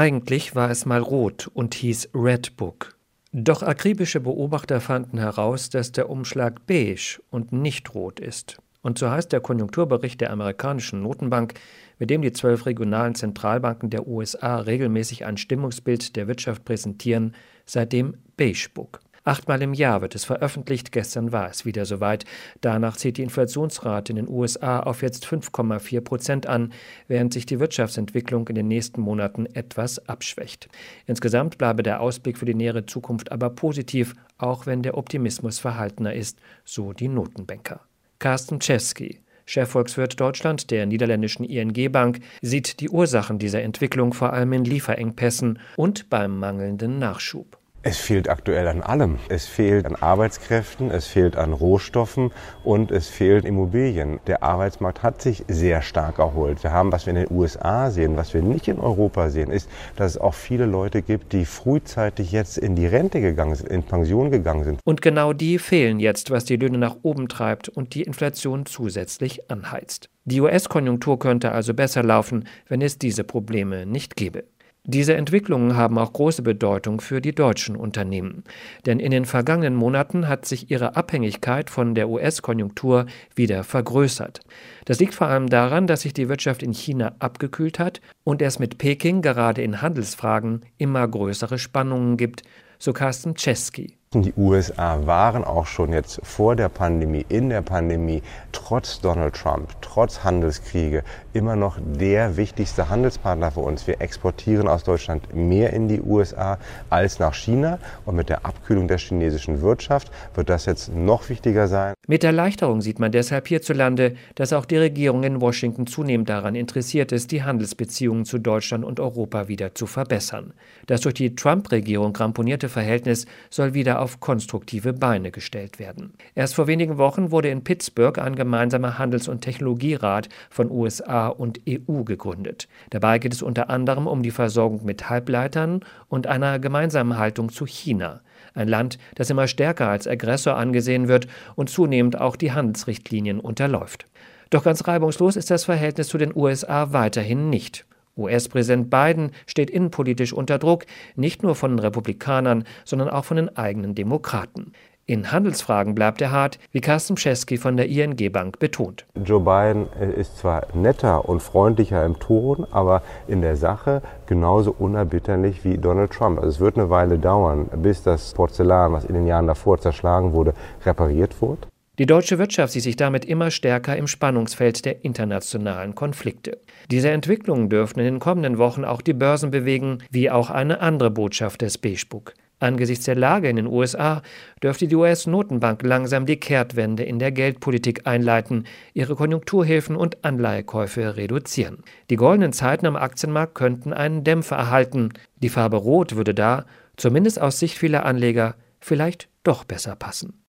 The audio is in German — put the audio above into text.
Eigentlich war es mal rot und hieß Red Book. Doch akribische Beobachter fanden heraus, dass der Umschlag beige und nicht rot ist. Und so heißt der Konjunkturbericht der amerikanischen Notenbank, mit dem die zwölf regionalen Zentralbanken der USA regelmäßig ein Stimmungsbild der Wirtschaft präsentieren, seitdem Beige Book. Achtmal im Jahr wird es veröffentlicht, gestern war es wieder soweit. Danach zieht die Inflationsrate in den USA auf jetzt 5,4 Prozent an, während sich die Wirtschaftsentwicklung in den nächsten Monaten etwas abschwächt. Insgesamt bleibe der Ausblick für die nähere Zukunft aber positiv, auch wenn der Optimismus verhaltener ist, so die Notenbanker. Carsten Czewski, Chefvolkswirt Deutschland der niederländischen ING Bank, sieht die Ursachen dieser Entwicklung vor allem in Lieferengpässen und beim mangelnden Nachschub. Es fehlt aktuell an allem. Es fehlt an Arbeitskräften, es fehlt an Rohstoffen und es fehlt Immobilien. Der Arbeitsmarkt hat sich sehr stark erholt. Wir haben, was wir in den USA sehen, was wir nicht in Europa sehen, ist, dass es auch viele Leute gibt, die frühzeitig jetzt in die Rente gegangen sind, in Pension gegangen sind. Und genau die fehlen jetzt, was die Löhne nach oben treibt und die Inflation zusätzlich anheizt. Die US-Konjunktur könnte also besser laufen, wenn es diese Probleme nicht gäbe. Diese Entwicklungen haben auch große Bedeutung für die deutschen Unternehmen. Denn in den vergangenen Monaten hat sich ihre Abhängigkeit von der US-Konjunktur wieder vergrößert. Das liegt vor allem daran, dass sich die Wirtschaft in China abgekühlt hat und es mit Peking gerade in Handelsfragen immer größere Spannungen gibt, so Carsten Czesky. Die USA waren auch schon jetzt vor der Pandemie, in der Pandemie, trotz Donald Trump, trotz Handelskriege, immer noch der wichtigste Handelspartner für uns. Wir exportieren aus Deutschland mehr in die USA als nach China. Und mit der Abkühlung der chinesischen Wirtschaft wird das jetzt noch wichtiger sein. Mit Erleichterung sieht man deshalb hierzulande, dass auch die Regierung in Washington zunehmend daran interessiert ist, die Handelsbeziehungen zu Deutschland und Europa wieder zu verbessern. Das durch die Trump-Regierung ramponierte Verhältnis soll wieder auf konstruktive Beine gestellt werden. Erst vor wenigen Wochen wurde in Pittsburgh ein gemeinsamer Handels- und Technologierat von USA und EU gegründet. Dabei geht es unter anderem um die Versorgung mit Halbleitern und einer gemeinsamen Haltung zu China ein Land, das immer stärker als Aggressor angesehen wird und zunehmend auch die Handelsrichtlinien unterläuft. Doch ganz reibungslos ist das Verhältnis zu den USA weiterhin nicht. US-Präsident Biden steht innenpolitisch unter Druck, nicht nur von den Republikanern, sondern auch von den eigenen Demokraten. In Handelsfragen bleibt er hart, wie Carsten Czeski von der ING Bank betont. Joe Biden ist zwar netter und freundlicher im Ton, aber in der Sache genauso unerbitterlich wie Donald Trump. Also es wird eine Weile dauern, bis das Porzellan, was in den Jahren davor zerschlagen wurde, repariert wurde. Die deutsche Wirtschaft sieht sich damit immer stärker im Spannungsfeld der internationalen Konflikte. Diese Entwicklungen dürften in den kommenden Wochen auch die Börsen bewegen, wie auch eine andere Botschaft des Beige-Book. Angesichts der Lage in den USA dürfte die US-Notenbank langsam die Kehrtwende in der Geldpolitik einleiten, ihre Konjunkturhilfen und Anleihekäufe reduzieren. Die goldenen Zeiten am Aktienmarkt könnten einen Dämpfer erhalten. Die Farbe Rot würde da, zumindest aus Sicht vieler Anleger, vielleicht doch besser passen.